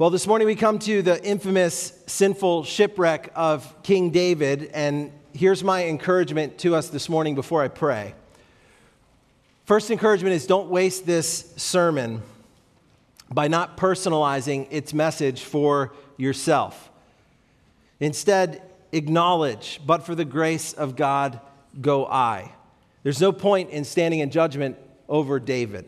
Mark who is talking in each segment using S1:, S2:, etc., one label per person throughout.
S1: Well, this morning we come to the infamous sinful shipwreck of King David, and here's my encouragement to us this morning before I pray. First encouragement is don't waste this sermon by not personalizing its message for yourself. Instead, acknowledge, but for the grace of God, go I. There's no point in standing in judgment over David.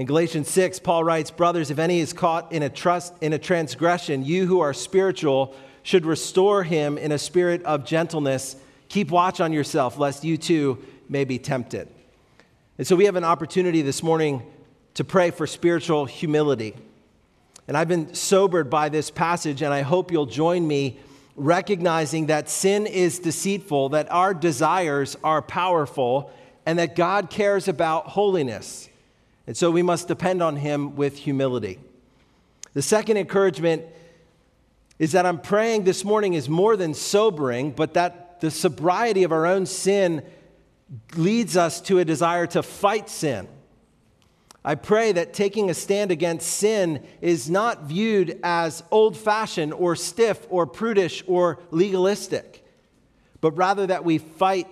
S1: In Galatians 6, Paul writes, Brothers, if any is caught in a, trust, in a transgression, you who are spiritual should restore him in a spirit of gentleness. Keep watch on yourself, lest you too may be tempted. And so we have an opportunity this morning to pray for spiritual humility. And I've been sobered by this passage, and I hope you'll join me recognizing that sin is deceitful, that our desires are powerful, and that God cares about holiness. And so we must depend on Him with humility. The second encouragement is that I'm praying this morning is more than sobering, but that the sobriety of our own sin leads us to a desire to fight sin. I pray that taking a stand against sin is not viewed as old fashioned or stiff or prudish or legalistic, but rather that we fight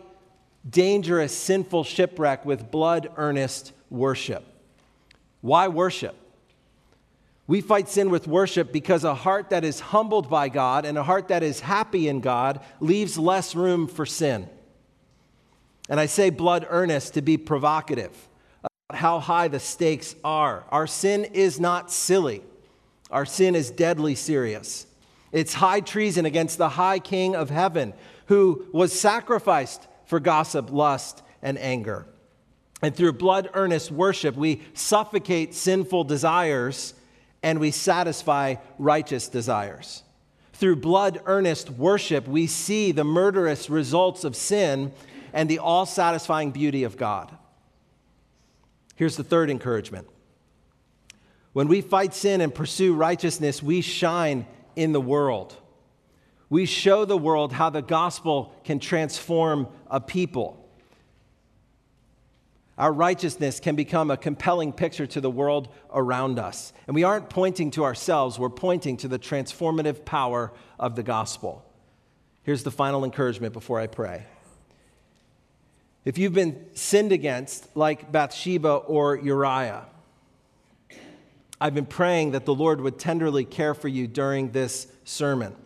S1: dangerous, sinful shipwreck with blood earnest worship. Why worship? We fight sin with worship because a heart that is humbled by God and a heart that is happy in God leaves less room for sin. And I say blood earnest to be provocative about how high the stakes are. Our sin is not silly, our sin is deadly serious. It's high treason against the high king of heaven who was sacrificed for gossip, lust, and anger. And through blood earnest worship, we suffocate sinful desires and we satisfy righteous desires. Through blood earnest worship, we see the murderous results of sin and the all satisfying beauty of God. Here's the third encouragement when we fight sin and pursue righteousness, we shine in the world. We show the world how the gospel can transform a people our righteousness can become a compelling picture to the world around us. And we aren't pointing to ourselves, we're pointing to the transformative power of the gospel. Here's the final encouragement before I pray. If you've been sinned against, like Bathsheba or Uriah, I've been praying that the Lord would tenderly care for you during this sermon.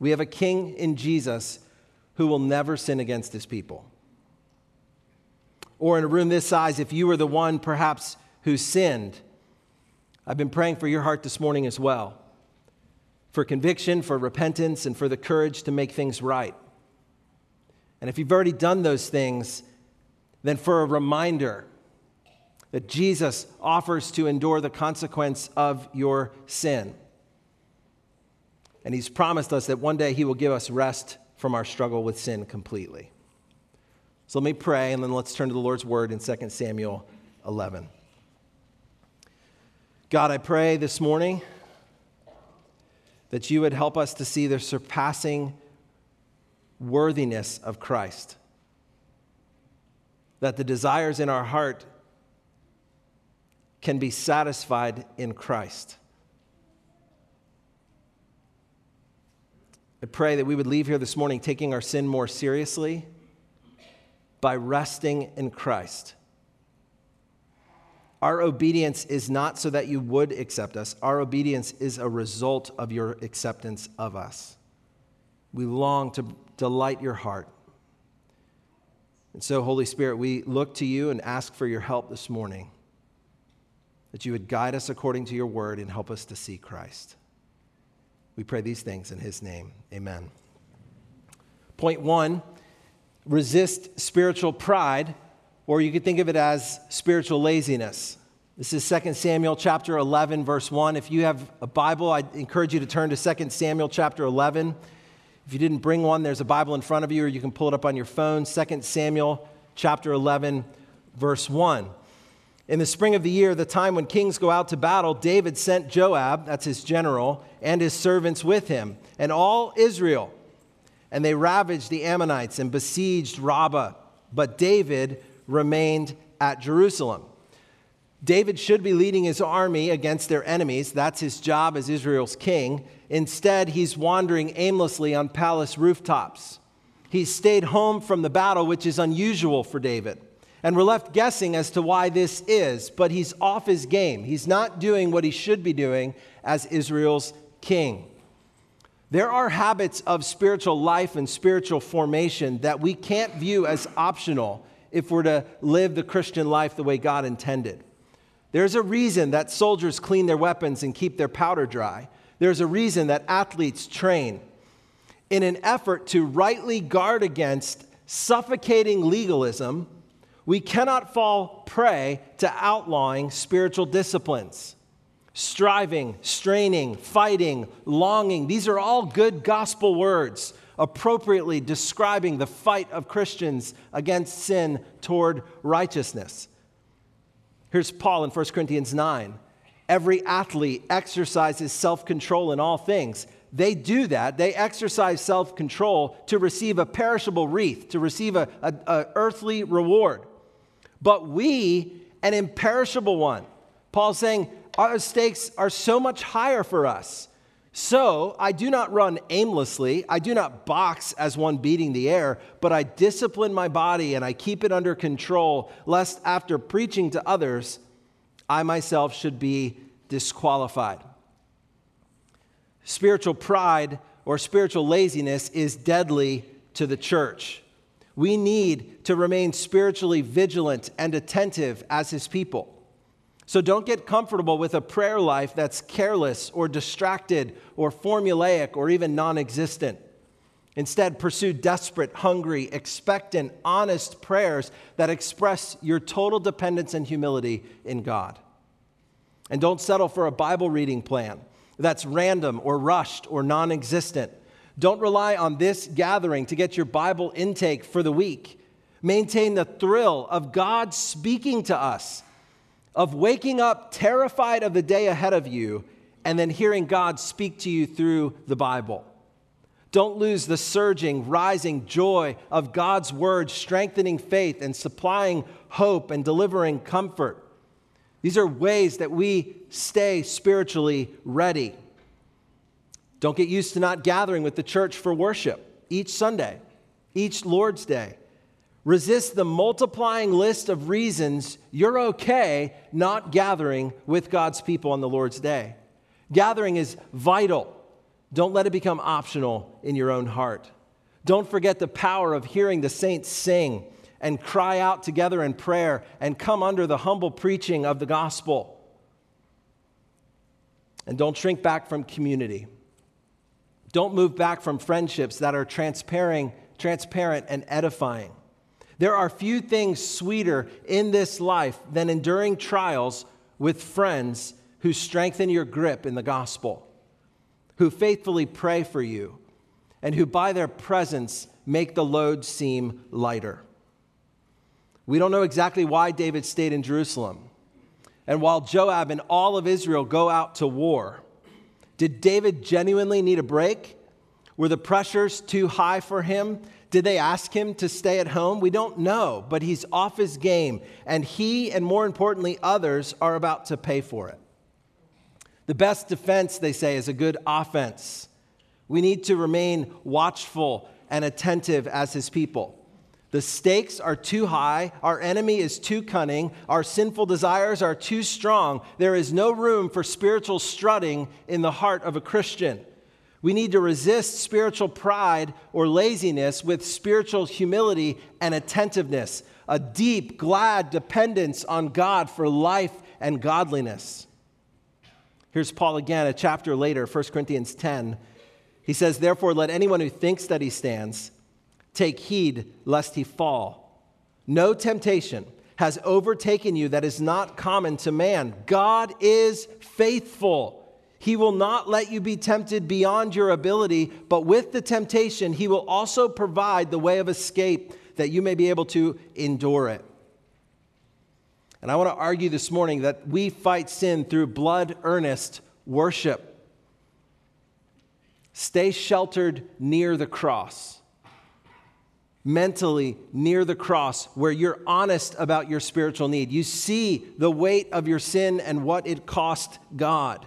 S1: We have a king in Jesus who will never sin against his people or in a room this size, if you were the one perhaps who sinned, I've been praying for your heart this morning as well for conviction, for repentance, and for the courage to make things right. And if you've already done those things, then for a reminder that Jesus offers to endure the consequence of your sin. And he's promised us that one day he will give us rest from our struggle with sin completely. So let me pray, and then let's turn to the Lord's word in 2 Samuel 11. God, I pray this morning that you would help us to see the surpassing worthiness of Christ. That the desires in our heart can be satisfied in Christ. I pray that we would leave here this morning taking our sin more seriously by resting in Christ. Our obedience is not so that you would accept us. Our obedience is a result of your acceptance of us. We long to delight your heart. And so, Holy Spirit, we look to you and ask for your help this morning, that you would guide us according to your word and help us to see Christ. We pray these things in his name. Amen. Point one resist spiritual pride, or you could think of it as spiritual laziness. This is 2 Samuel chapter 11, verse 1. If you have a Bible, I encourage you to turn to 2 Samuel chapter 11. If you didn't bring one, there's a Bible in front of you, or you can pull it up on your phone. 2 Samuel chapter 11, verse 1. In the spring of the year, the time when kings go out to battle, David sent Joab, that's his general, and his servants with him, and all Israel and they ravaged the Ammonites and besieged Rabbah. But David remained at Jerusalem. David should be leading his army against their enemies. That's his job as Israel's king. Instead, he's wandering aimlessly on palace rooftops. He's stayed home from the battle, which is unusual for David. And we're left guessing as to why this is, but he's off his game. He's not doing what he should be doing as Israel's king. There are habits of spiritual life and spiritual formation that we can't view as optional if we're to live the Christian life the way God intended. There's a reason that soldiers clean their weapons and keep their powder dry. There's a reason that athletes train. In an effort to rightly guard against suffocating legalism, we cannot fall prey to outlawing spiritual disciplines. Striving, straining, fighting, longing, these are all good gospel words appropriately describing the fight of Christians against sin toward righteousness. Here's Paul in 1 Corinthians 9. Every athlete exercises self control in all things. They do that. They exercise self control to receive a perishable wreath, to receive a, a, a earthly reward but we an imperishable one. Paul's saying our stakes are so much higher for us. So I do not run aimlessly. I do not box as one beating the air, but I discipline my body and I keep it under control, lest after preaching to others, I myself should be disqualified. Spiritual pride or spiritual laziness is deadly to the church. We need to remain spiritually vigilant and attentive as his people. So don't get comfortable with a prayer life that's careless or distracted or formulaic or even non existent. Instead, pursue desperate, hungry, expectant, honest prayers that express your total dependence and humility in God. And don't settle for a Bible reading plan that's random or rushed or non existent. Don't rely on this gathering to get your Bible intake for the week. Maintain the thrill of God speaking to us, of waking up terrified of the day ahead of you, and then hearing God speak to you through the Bible. Don't lose the surging, rising joy of God's word, strengthening faith and supplying hope and delivering comfort. These are ways that we stay spiritually ready. Don't get used to not gathering with the church for worship each Sunday, each Lord's Day. Resist the multiplying list of reasons you're okay not gathering with God's people on the Lord's Day. Gathering is vital. Don't let it become optional in your own heart. Don't forget the power of hearing the saints sing and cry out together in prayer and come under the humble preaching of the gospel. And don't shrink back from community. Don't move back from friendships that are transparent, transparent and edifying. There are few things sweeter in this life than enduring trials with friends who strengthen your grip in the gospel, who faithfully pray for you, and who by their presence make the load seem lighter. We don't know exactly why David stayed in Jerusalem. And while Joab and all of Israel go out to war, did David genuinely need a break? Were the pressures too high for him? Did they ask him to stay at home? We don't know, but he's off his game, and he, and more importantly, others, are about to pay for it. The best defense, they say, is a good offense. We need to remain watchful and attentive as his people. The stakes are too high. Our enemy is too cunning. Our sinful desires are too strong. There is no room for spiritual strutting in the heart of a Christian. We need to resist spiritual pride or laziness with spiritual humility and attentiveness, a deep, glad dependence on God for life and godliness. Here's Paul again, a chapter later, 1 Corinthians 10. He says, Therefore, let anyone who thinks that he stands Take heed lest he fall. No temptation has overtaken you that is not common to man. God is faithful. He will not let you be tempted beyond your ability, but with the temptation, He will also provide the way of escape that you may be able to endure it. And I want to argue this morning that we fight sin through blood earnest worship. Stay sheltered near the cross. mentally near the cross where you're honest about your spiritual need. You see the weight of your sin and what it cost God,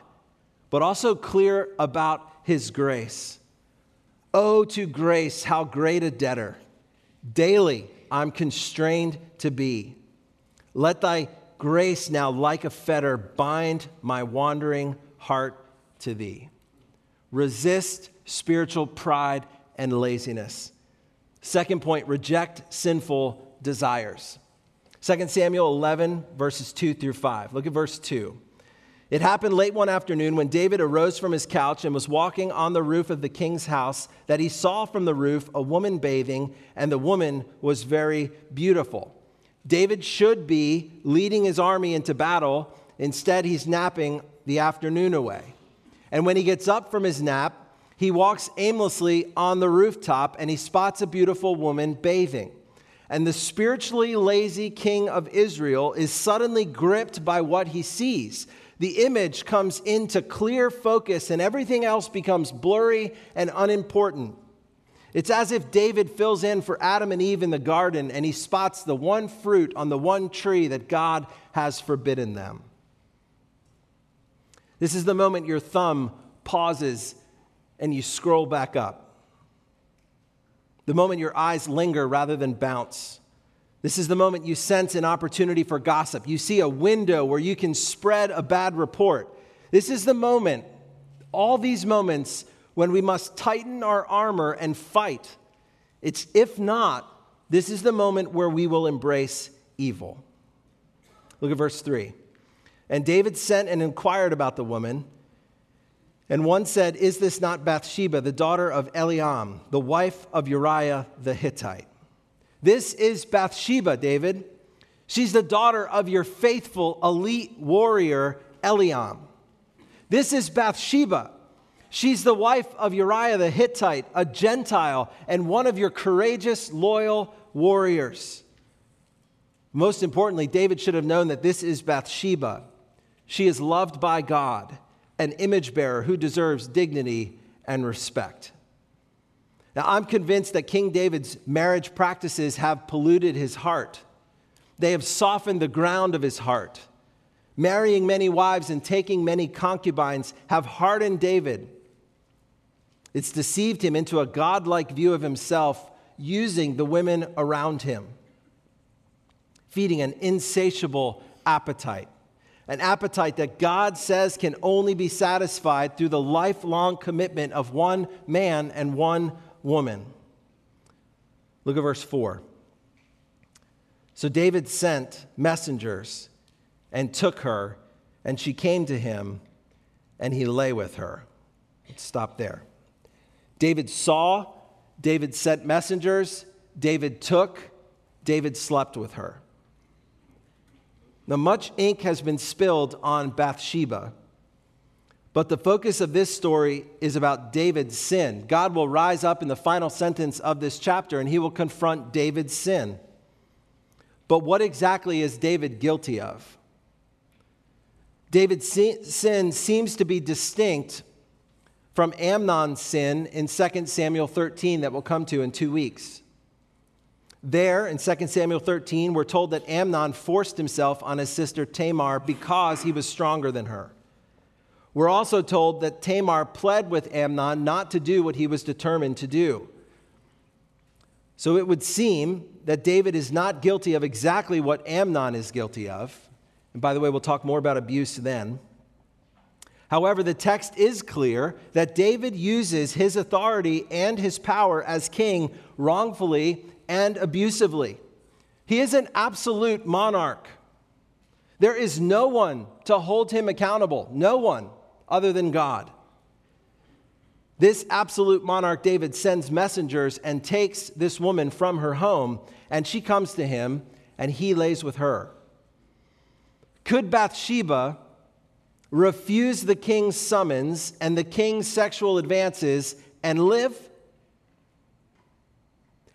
S1: but also clear about His grace. Oh, to grace, how great a debtor. Daily I'm constrained to be. Let thy grace now, like a fetter, bind my wandering heart to thee. Resist spiritual pride and laziness. Second point, reject sinful desires. 2 Samuel 11, verses 2 through 5. Look at verse 2. It happened late one afternoon when David arose from his couch and was walking on the roof of the king's house that he saw from the roof a woman bathing, and the woman was very beautiful. David should be leading his army into battle. Instead, he's napping the afternoon away. And when he gets up from his nap, he walks aimlessly on the rooftop and he spots a beautiful woman bathing. And the spiritually lazy king of Israel is suddenly gripped by what he sees. The image comes into clear focus and everything else becomes blurry and unimportant. It's as if David fills in for Adam and Eve in the garden and he spots the one fruit on the one tree that God has forbidden them. This is the moment your thumb pauses and you scroll back up. The moment your eyes linger rather than bounce. This is the moment you sense an opportunity for gossip. You see a window where you can spread a bad report. This is the moment, all these moments, when we must tighten our armor and fight. It's if not, this is the moment where we will embrace evil. Look at verse 3. And David sent and inquired about the woman. And one said, Is this not Bathsheba, the daughter of Eliam, the wife of Uriah the Hittite? This is Bathsheba, David. She's the daughter of your faithful elite warrior, Eliam. This is Bathsheba. She's the wife of Uriah the Hittite, a Gentile, and one of your courageous, loyal warriors. Most importantly, David should have known that this is Bathsheba. She is loved by God an image bearer who deserves dignity and respect. Now, I'm convinced that King David's marriage practices have polluted his heart. They have softened the ground of his heart. Marrying many wives and taking many concubines have hardened David. It's deceived him into a godlike view of himself, using the women around him, feeding an insatiable appetite an appetite that God says can only be satisfied through the lifelong commitment of one man and one woman. Look at verse 4. So David sent messengers and took her, and she came to him, and he lay with her. Let's stop there. David saw, David sent messengers, David took, David slept with her. Now, much ink has been spilled on Bathsheba, but the focus of this story is about David's sin. God will rise up in the final sentence of this chapter and he will confront David's sin. But what exactly is David guilty of? David's sin seems to be distinct from Amnon's sin in 2 Samuel 13 that we'll come to in two weeks. There in 2 Samuel 13, we're told that Amnon forced himself on his sister Tamar because he was stronger than her. We're also told that Tamar pled with Amnon not to do what he was determined to do. So it would seem that David is not guilty of exactly what Amnon is guilty of. And by the way, we'll talk more about abuse then. However, the text is clear that David uses his authority and his power as king wrongfully and abusively. He is an absolute monarch. There is no one to hold him accountable, no one other than God. This absolute monarch, David, sends messengers and takes this woman from her home, and she comes to him, and he lays with her. Could Bathsheba refuse the king's summons and the king's sexual advances and live?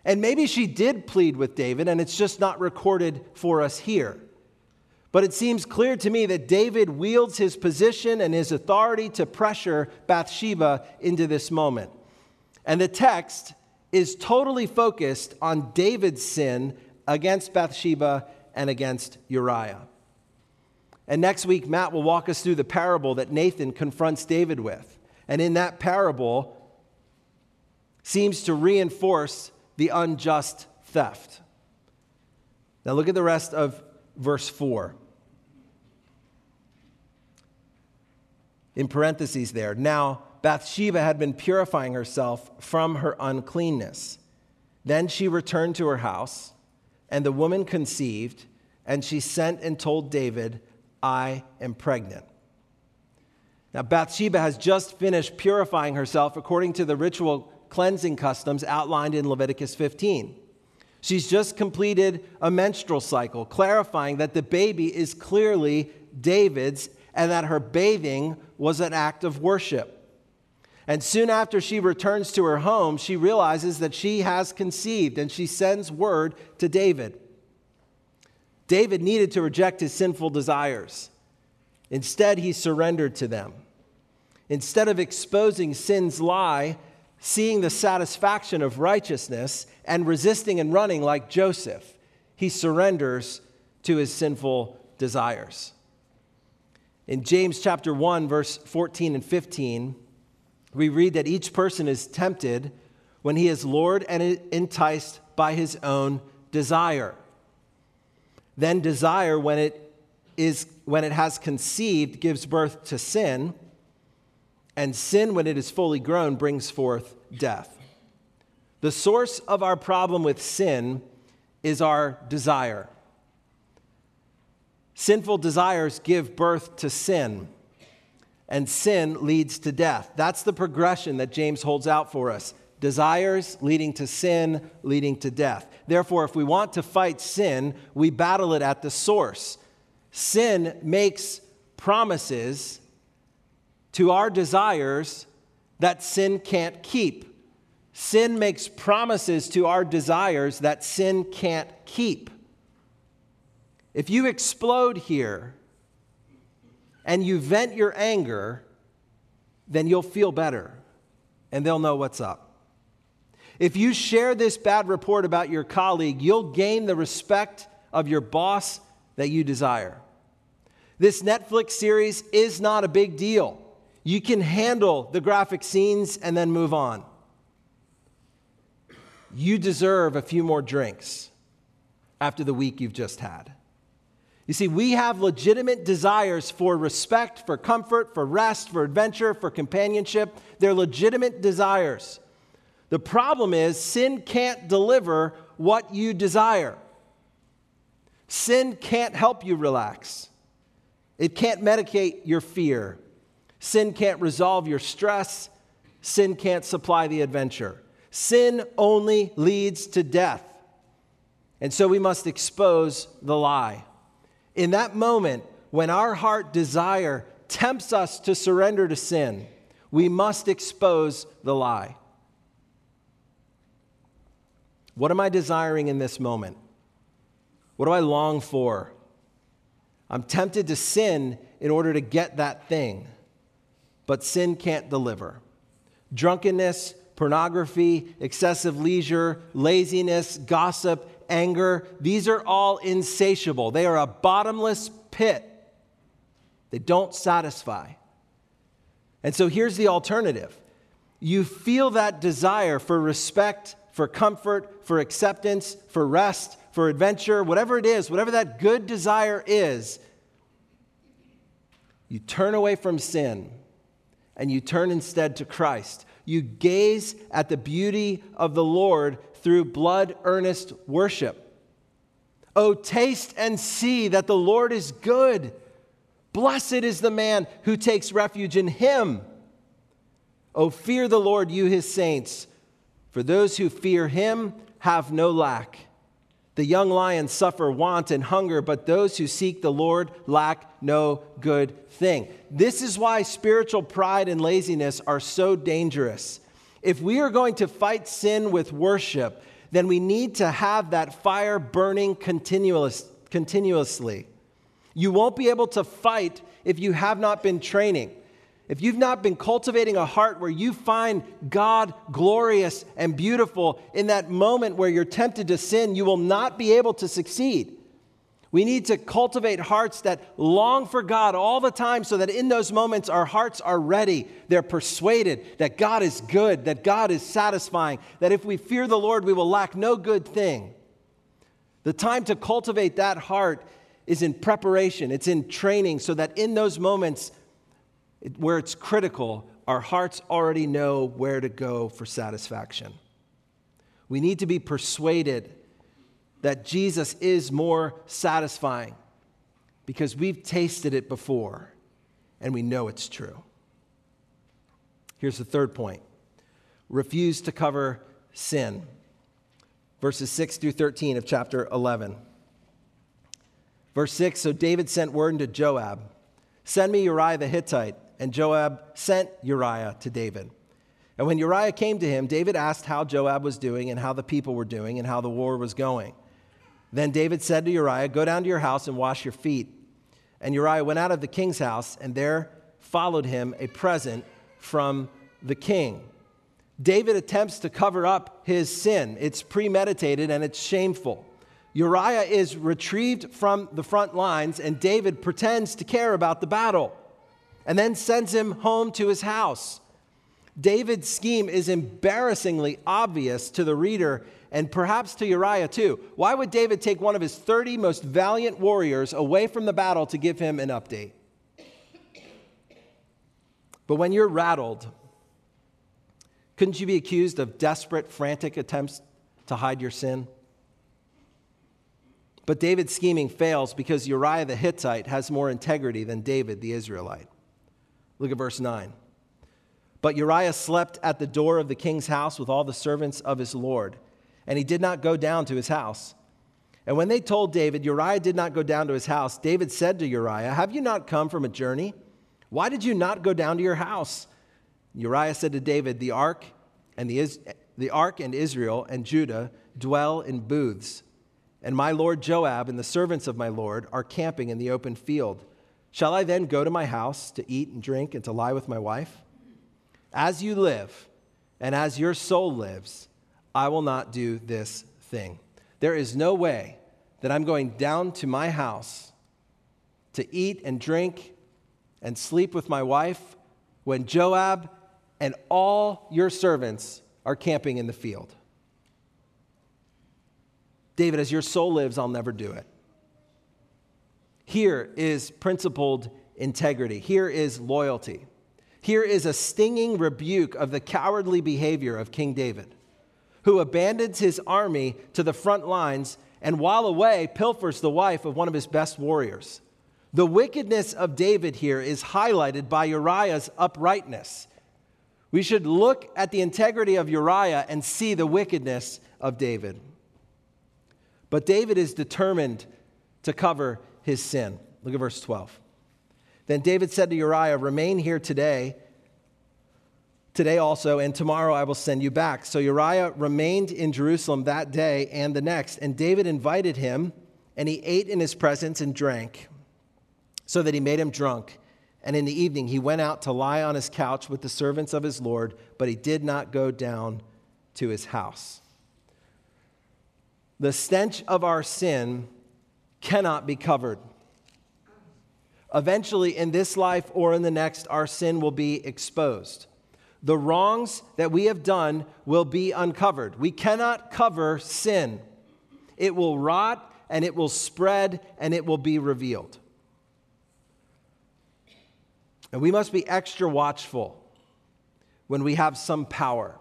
S1: And maybe she did plead with David, and it's just not recorded for us here. But it seems clear to me that David wields his position and his authority to pressure Bathsheba into this moment. And the text is totally focused on David's sin against Bathsheba and against Uriah. And next week, Matt will walk us through the parable that Nathan confronts David with. And in that parable, seems to reinforce the unjust theft. Now, look at the rest of verse 4. In parentheses, there. Now, Bathsheba had been purifying herself from her uncleanness. Then she returned to her house, and the woman conceived, and she sent and told David, I am pregnant. Now, Bathsheba has just finished purifying herself according to the ritual cleansing customs outlined in Leviticus 15. She's just completed a menstrual cycle, clarifying that the baby is clearly David's and that her bathing was an act of worship. And soon after she returns to her home, she realizes that she has conceived and she sends word to David. David needed to reject his sinful desires. Instead, he surrendered to them. Instead of exposing sin's lie, seeing the satisfaction of righteousness, and resisting and running like Joseph, he surrenders to his sinful desires. In James chapter 1 verse 14 and 15, we read that each person is tempted when he is lured and enticed by his own desire. Then desire when it is when it has conceived gives birth to sin, and sin when it is fully grown brings forth death. The source of our problem with sin is our desire. Sinful desires give birth to sin, and sin leads to death. That's the progression that James holds out for us desires leading to sin, leading to death. Therefore, if we want to fight sin, we battle it at the source. Sin makes promises to our desires that sin can't keep. Sin makes promises to our desires that sin can't keep. If you explode here and you vent your anger, then you'll feel better and they'll know what's up. If you share this bad report about your colleague, you'll gain the respect of your boss that you desire. This Netflix series is not a big deal. You can handle the graphic scenes and then move on you deserve a few more drinks after the week you've just had. You see, we have legitimate desires for respect, for comfort, for rest, for adventure, for companionship. They're legitimate desires. The problem is, sin can't deliver what you desire. Sin can't help you relax. It can't medicate your fear. Sin can't resolve your stress. Sin can't supply the adventure. Sin only leads to death. And so we must expose the lie. In that moment, when our heart desire tempts us to surrender to sin, we must expose the lie. What am I desiring in this moment? What do I long for? I'm tempted to sin in order to get that thing, but sin can't deliver. Drunkenness, pornography, excessive leisure, laziness, gossip, anger, these are all insatiable. They are a bottomless pit. They don't satisfy. And so here's the alternative you feel that desire for respect, for comfort, for acceptance, for rest, for adventure, whatever it is, whatever that good desire is, you turn away from sin and you turn instead to Christ you gaze at the beauty of the Lord through blood earnest worship. Oh, taste and see that the Lord is good. Blessed is the man who takes refuge in him. Oh, fear the Lord, you his saints, for those who fear him have no lack. The young lions suffer want and hunger, but those who seek the Lord lack no good thing. This is why spiritual pride and laziness are so dangerous. If we are going to fight sin with worship, then we need to have that fire burning continuous, continuously. You won't be able to fight if you have not been training. If you've not been cultivating a heart where you find God glorious and beautiful in that moment where you're tempted to sin, you will not be able to succeed. We need to cultivate hearts that long for God all the time so that in those moments our hearts are ready. They're persuaded that God is good, that God is satisfying, that if we fear the Lord, we will lack no good thing. The time to cultivate that heart is in preparation, it's in training, so that in those moments where it's critical, our hearts already know where to go for satisfaction. We need to be persuaded that Jesus is more satisfying because we've tasted it before and we know it's true. Here's the third point refuse to cover sin. Verses 6 through 13 of chapter 11. Verse 6 So David sent word to Joab Send me Uriah the Hittite and Joab sent Uriah to David. And when Uriah came to him, David asked how Joab was doing and how the people were doing and how the war was going. Then David said to Uriah, Go down to your house and wash your feet. And Uriah went out of the king's house, and there followed him a present from the king. David attempts to cover up his sin. It's premeditated and it's shameful. Uriah is retrieved from the front lines, and David pretends to care about the battle and then sends him home to his house. David's scheme is embarrassingly obvious to the reader and perhaps to Uriah too. Why would David take one of his 30 most valiant warriors away from the battle to give him an update? But when you're rattled, couldn't you be accused of desperate, frantic attempts to hide your sin? But David's scheming fails because Uriah the Hittite has more integrity than David the Israelite. Look at verse 9. But Uriah slept at the door of the king's house with all the servants of his Lord, and he did not go down to his house. And when they told David, Uriah did not go down to his house, David said to Uriah, Have you not come from a journey? Why did you not go down to your house? Uriah said to David, The ark and the, the ark and Israel and Judah dwell in booths, and my lord Joab and the servants of my lord are camping in the open field. Shall I then go to my house to eat and drink and to lie with my wife? As you live, and as your soul lives, I will not do this thing. There is no way that I'm going down to my house to eat and drink and sleep with my wife when Joab and all your servants are camping in the field. David, as your soul lives, I'll never do it. Here is principled integrity. Here is loyalty. Here is a stinging rebuke of the cowardly behavior of King David, who abandons his army to the front lines and while away pilfers the wife of one of his best warriors. The wickedness of David here is highlighted by Uriah's uprightness. We should look at the integrity of Uriah and see the wickedness of David. But David is determined to cover his sin. Look at verse 12. Then David said to Uriah, Remain here today, today also, and tomorrow I will send you back. So Uriah remained in Jerusalem that day and the next. And David invited him, and he ate in his presence and drank, so that he made him drunk. And in the evening he went out to lie on his couch with the servants of his Lord, but he did not go down to his house. The stench of our sin cannot be covered. Eventually, in this life or in the next, our sin will be exposed. The wrongs that we have done will be uncovered. We cannot cover sin, it will rot and it will spread and it will be revealed. And we must be extra watchful when we have some power.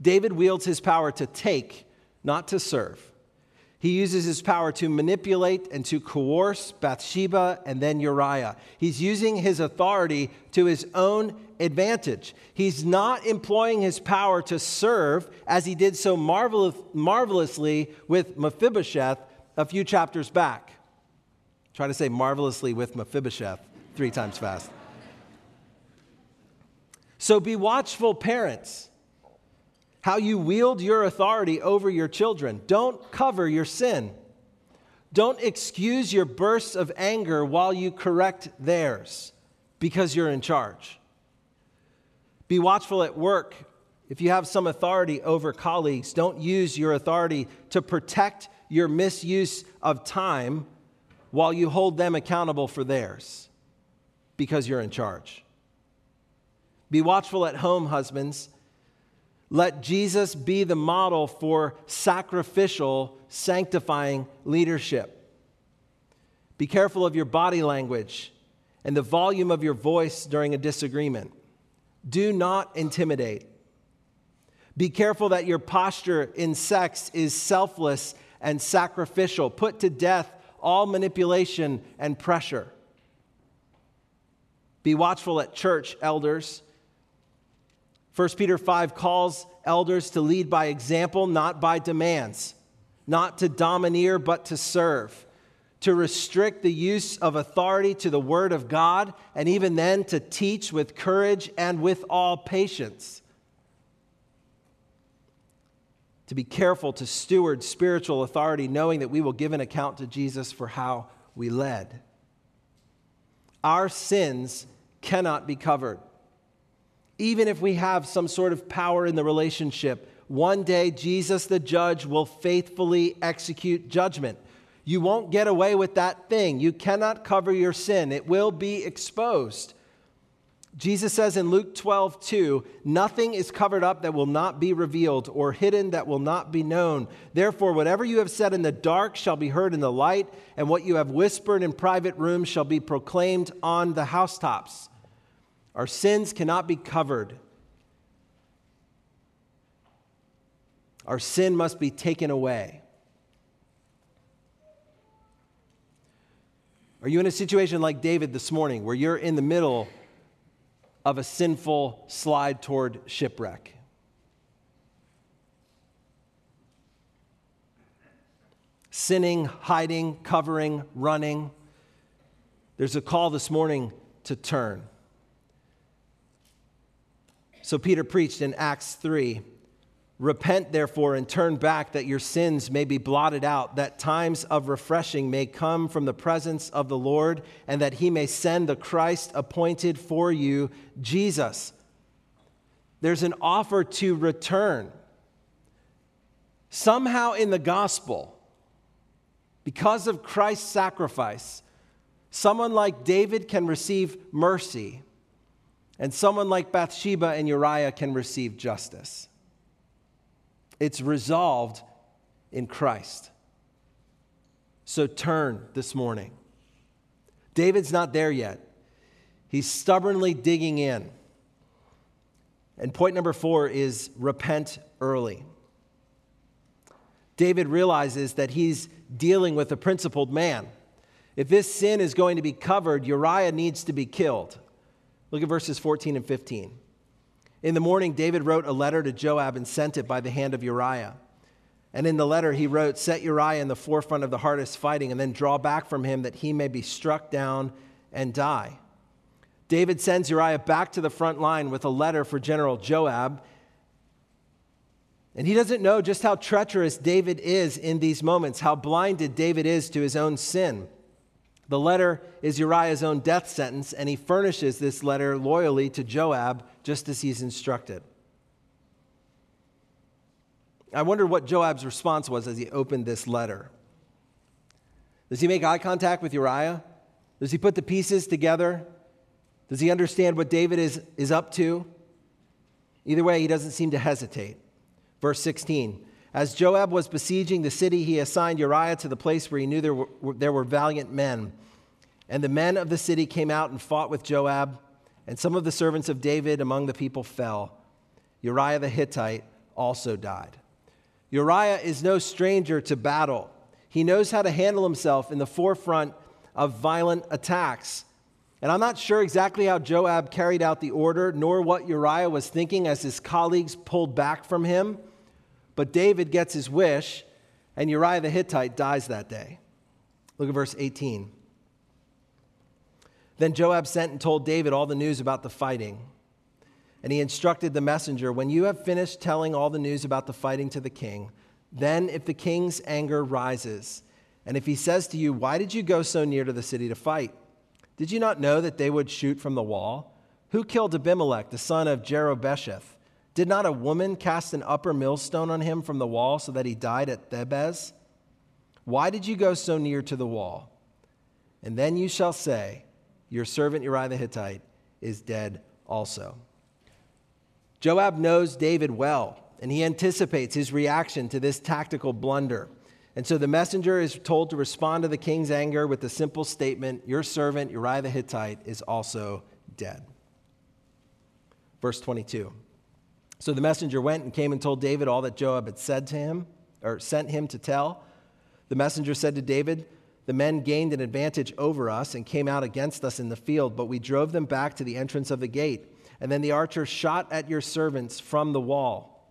S1: David wields his power to take, not to serve. He uses his power to manipulate and to coerce Bathsheba and then Uriah. He's using his authority to his own advantage. He's not employing his power to serve as he did so marvelous, marvelously with Mephibosheth a few chapters back. Try to say marvelously with Mephibosheth three times fast. So be watchful, parents how you wield your authority over your children. Don't cover your sin. Don't excuse your bursts of anger while you correct theirs. because you're in charge. Be watchful at work. If you have some authority over colleagues, don't use your authority to protect your misuse of time while you hold them accountable for theirs because you're in charge. Be watchful at home, husbands. Let Jesus be the model for sacrificial, sanctifying leadership. Be careful of your body language and the volume of your voice during a disagreement. Do not intimidate. Be careful that your posture in sex is selfless and sacrificial. Put to death all manipulation and pressure. Be watchful at church, elders. 1 Peter 5 calls elders to lead by example, not by demands, not to domineer, but to serve, to restrict the use of authority to the Word of God, and even then to teach with courage and with all patience. To be careful to steward spiritual authority, knowing that we will give an account to Jesus for how we led. Our sins cannot be covered even if we have some sort of power in the relationship, one day Jesus the judge will faithfully execute judgment. You won't get away with that thing. You cannot cover your sin, it will be exposed. Jesus says in Luke 12, 2, nothing is covered up that will not be revealed, or hidden that will not be known. Therefore, whatever you have said in the dark shall be heard in the light, and what you have whispered in private rooms shall be proclaimed on the housetops. Our sins cannot be covered. Our sin must be taken away. Are you in a situation like David this morning where you're in the middle of a sinful slide toward shipwreck? Sinning, hiding, covering, running. There's a call this morning to turn. So Peter preached in Acts 3 Repent, therefore, and turn back that your sins may be blotted out, that times of refreshing may come from the presence of the Lord, and that he may send the Christ appointed for you, Jesus. There's an offer to return. Somehow in the gospel, because of Christ's sacrifice, someone like David can receive mercy and someone like Bathsheba and Uriah can receive justice. It's resolved in Christ. So turn this morning. David's not there yet. He's stubbornly digging in. And point number four is repent early. David realizes that he's dealing with a principled man. If this sin is going to be covered, Uriah needs to be killed. Look at verses 14 and 15. In the morning, David wrote a letter to Joab and sent it by the hand of Uriah. And in the letter, he wrote, Set Uriah in the forefront of the hardest fighting, and then draw back from him that he may be struck down and die. David sends Uriah back to the front line with a letter for General Joab. And he doesn't know just how treacherous David is in these moments, how blinded David is to his own sin. The letter is Uriah's own death sentence, and he furnishes this letter loyally to Joab just as he's instructed. I wonder what Joab's response was as he opened this letter. Does he make eye contact with Uriah? Does he put the pieces together? Does he understand what David is, is up to? Either way, he doesn't seem to hesitate. Verse 16 as Joab was besieging the city, he assigned Uriah to the place where he knew there were, there were valiant men. And the men of the city came out and fought with Joab, and some of the servants of David among the people fell. Uriah the Hittite also died. Uriah is no stranger to battle. He knows how to handle himself in the forefront of violent attacks. And I'm not sure exactly how Joab carried out the order, nor what Uriah was thinking as his colleagues pulled back from him. But David gets his wish, and Uriah the Hittite dies that day. Look at verse 18. Then Joab sent and told David all the news about the fighting. And he instructed the messenger When you have finished telling all the news about the fighting to the king, then if the king's anger rises, and if he says to you, Why did you go so near to the city to fight? Did you not know that they would shoot from the wall? Who killed Abimelech, the son of Jerubbesheth? Did not a woman cast an upper millstone on him from the wall so that he died at Thebez? Why did you go so near to the wall? And then you shall say, Your servant Uriah the Hittite is dead also. Joab knows David well, and he anticipates his reaction to this tactical blunder. And so the messenger is told to respond to the king's anger with the simple statement Your servant Uriah the Hittite is also dead. Verse 22. So the messenger went and came and told David all that Joab had said to him, or sent him to tell. The messenger said to David, The men gained an advantage over us and came out against us in the field, but we drove them back to the entrance of the gate. And then the archers shot at your servants from the wall.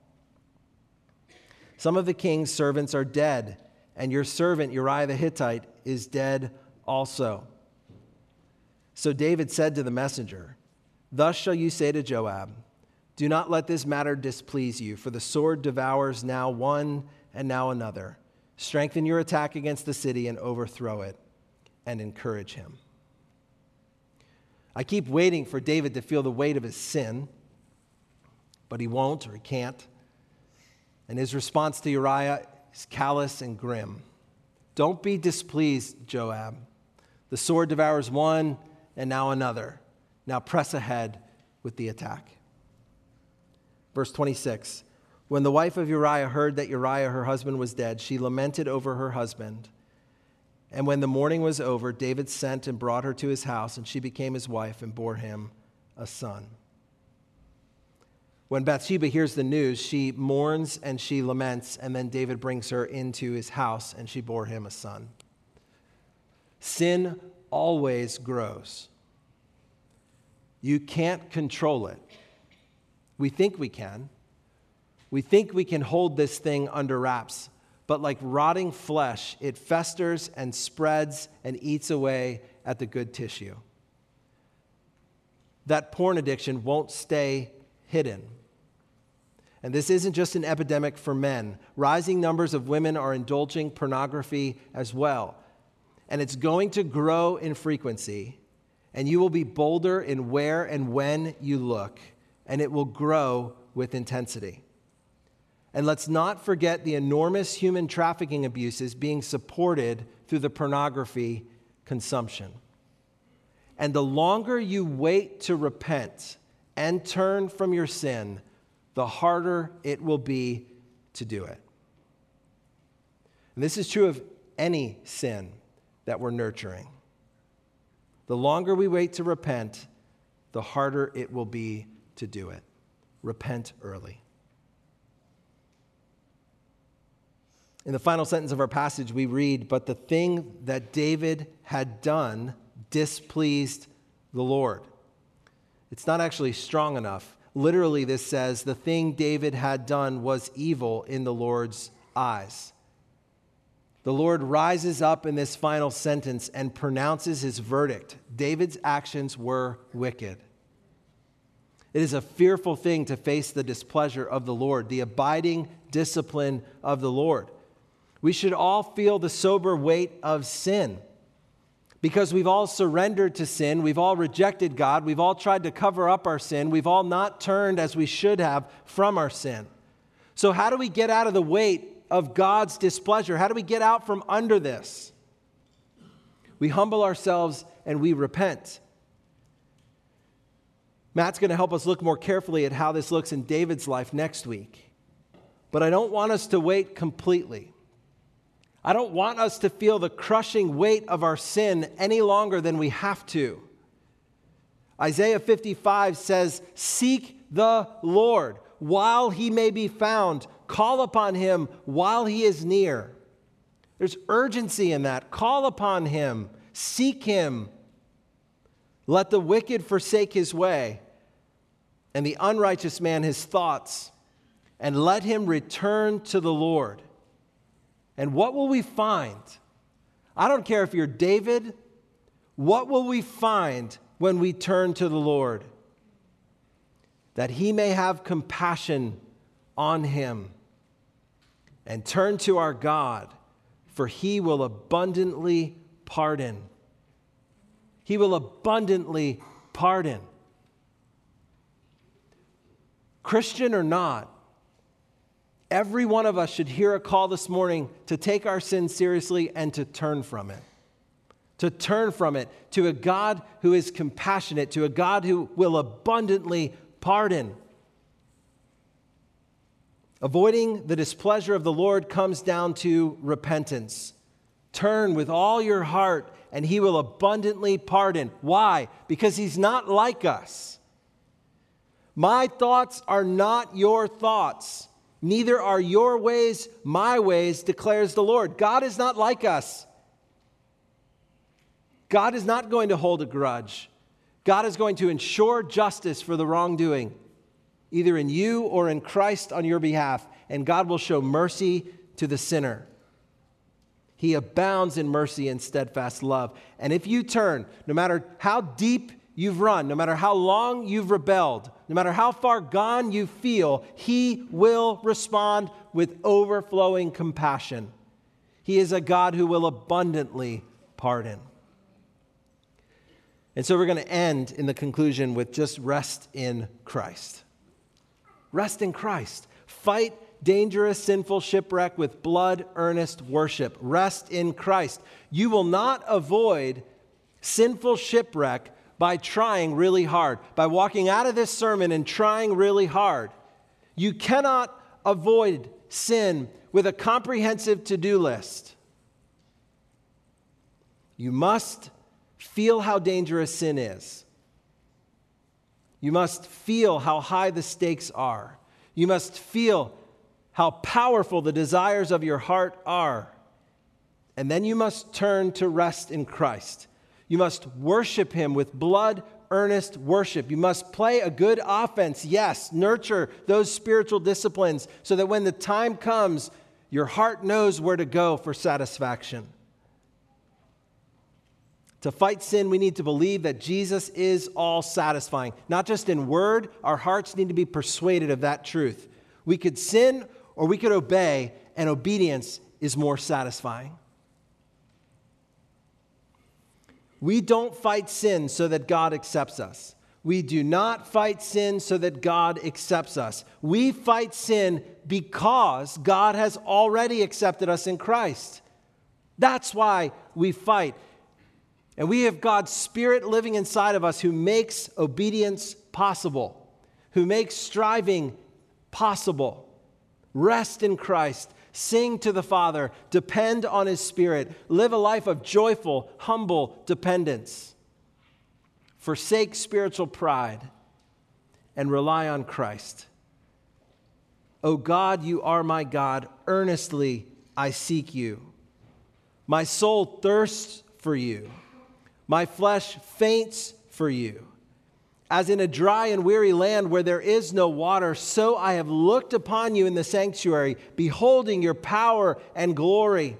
S1: Some of the king's servants are dead, and your servant Uriah the Hittite is dead also. So David said to the messenger, Thus shall you say to Joab, Do not let this matter displease you, for the sword devours now one and now another. Strengthen your attack against the city and overthrow it, and encourage him. I keep waiting for David to feel the weight of his sin, but he won't or he can't. And his response to Uriah is callous and grim. Don't be displeased, Joab. The sword devours one and now another. Now press ahead with the attack. Verse 26 When the wife of Uriah heard that Uriah, her husband, was dead, she lamented over her husband. And when the mourning was over, David sent and brought her to his house, and she became his wife and bore him a son. When Bathsheba hears the news, she mourns and she laments, and then David brings her into his house, and she bore him a son. Sin always grows. You can't control it. We think we can. We think we can hold this thing under wraps, but like rotting flesh, it festers and spreads and eats away at the good tissue. That porn addiction won't stay hidden. And this isn't just an epidemic for men. Rising numbers of women are indulging pornography as well. And it's going to grow in frequency, and you will be bolder in where and when you look, and it will grow with intensity. And let's not forget the enormous human trafficking abuses being supported through the pornography consumption. And the longer you wait to repent and turn from your sin, the harder it will be to do it. And this is true of any sin that we're nurturing. The longer we wait to repent, the harder it will be to do it. Repent early. In the final sentence of our passage, we read, But the thing that David had done displeased the Lord. It's not actually strong enough. Literally, this says, The thing David had done was evil in the Lord's eyes. The Lord rises up in this final sentence and pronounces his verdict. David's actions were wicked. It is a fearful thing to face the displeasure of the Lord, the abiding discipline of the Lord. We should all feel the sober weight of sin because we've all surrendered to sin. We've all rejected God. We've all tried to cover up our sin. We've all not turned as we should have from our sin. So, how do we get out of the weight of God's displeasure? How do we get out from under this? We humble ourselves and we repent. Matt's going to help us look more carefully at how this looks in David's life next week. But I don't want us to wait completely. I don't want us to feel the crushing weight of our sin any longer than we have to. Isaiah 55 says, Seek the Lord while he may be found, call upon him while he is near. There's urgency in that. Call upon him, seek him. Let the wicked forsake his way, and the unrighteous man his thoughts, and let him return to the Lord and what will we find? I don't care if you're David, what will we find when we turn to the Lord? That he may have compassion on him and turn to our God, for he will abundantly pardon. He will abundantly pardon. Christian or not, every one of us should hear a call this morning to take our sin seriously and to turn from it. To turn from it to a God who is compassionate, to a God who will abundantly pardon. Avoiding the displeasure of the Lord comes down to repentance. Turn with all your heart, and he will abundantly pardon. Why? Because he's not like us. My thoughts are not your thoughts, neither are your ways my ways, declares the Lord. God is not like us. God is not going to hold a grudge. God is going to ensure justice for the wrongdoing, either in you or in Christ on your behalf, and God will show mercy to the sinner. He abounds in mercy and steadfast love. And if you turn, no matter how deep you've run, no matter how long you've rebelled, no matter how far gone you feel, He will respond with overflowing compassion. He is a God who will abundantly pardon. And so we're going to end in the conclusion with just rest in Christ. Rest in Christ. Fight dangerous, sinful shipwreck with blood earnest worship. Rest in Christ. You will not avoid sinful shipwreck by trying really hard, by walking out of this sermon and trying really hard. You cannot avoid sin with a comprehensive to do list. You must feel how dangerous sin is. You must feel how high the stakes are. You must feel how powerful the desires of your heart are. And then you must turn to rest in Christ. You must worship him with blood earnest worship. You must play a good offense. Yes, nurture those spiritual disciplines so that when the time comes, your heart knows where to go for satisfaction. To fight sin, we need to believe that Jesus is all satisfying. Not just in word, our hearts need to be persuaded of that truth. We could sin or we could obey, and obedience is more satisfying. We don't fight sin so that God accepts us. We do not fight sin so that God accepts us. We fight sin because God has already accepted us in Christ. That's why we fight. And we have God's Spirit living inside of us who makes obedience possible, who makes striving possible. Rest in Christ Sing to the Father, depend on His Spirit, live a life of joyful, humble dependence. Forsake spiritual pride and rely on Christ. O oh God, you are my God. Earnestly I seek you. My soul thirsts for you. My flesh faints for you. As in a dry and weary land where there is no water, so I have looked upon you in the sanctuary, beholding your power and glory.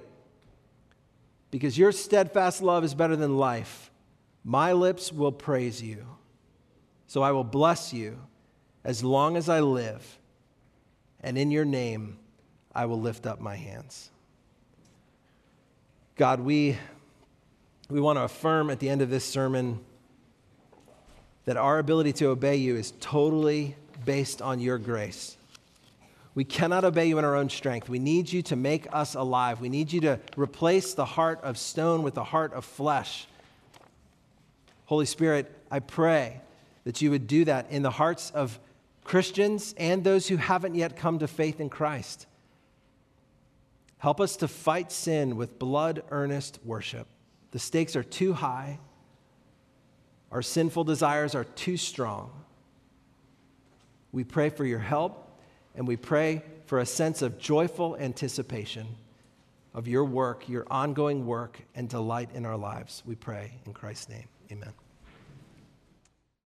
S1: Because your steadfast love is better than life, my lips will praise you. So I will bless you as long as I live, and in your name I will lift up my hands. God, we, we want to affirm at the end of this sermon that our ability to obey you is totally based on your grace. We cannot obey you in our own strength. We need you to make us alive. We need you to replace the heart of stone with the heart of flesh. Holy Spirit, I pray that you would do that in the hearts of Christians and those who haven't yet come to faith in Christ. Help us to fight sin with blood earnest worship. The stakes are too high. Our sinful desires are too strong. We pray for your help and we pray for a sense of joyful anticipation of your work, your ongoing work, and delight in our lives. We pray in Christ's name. Amen.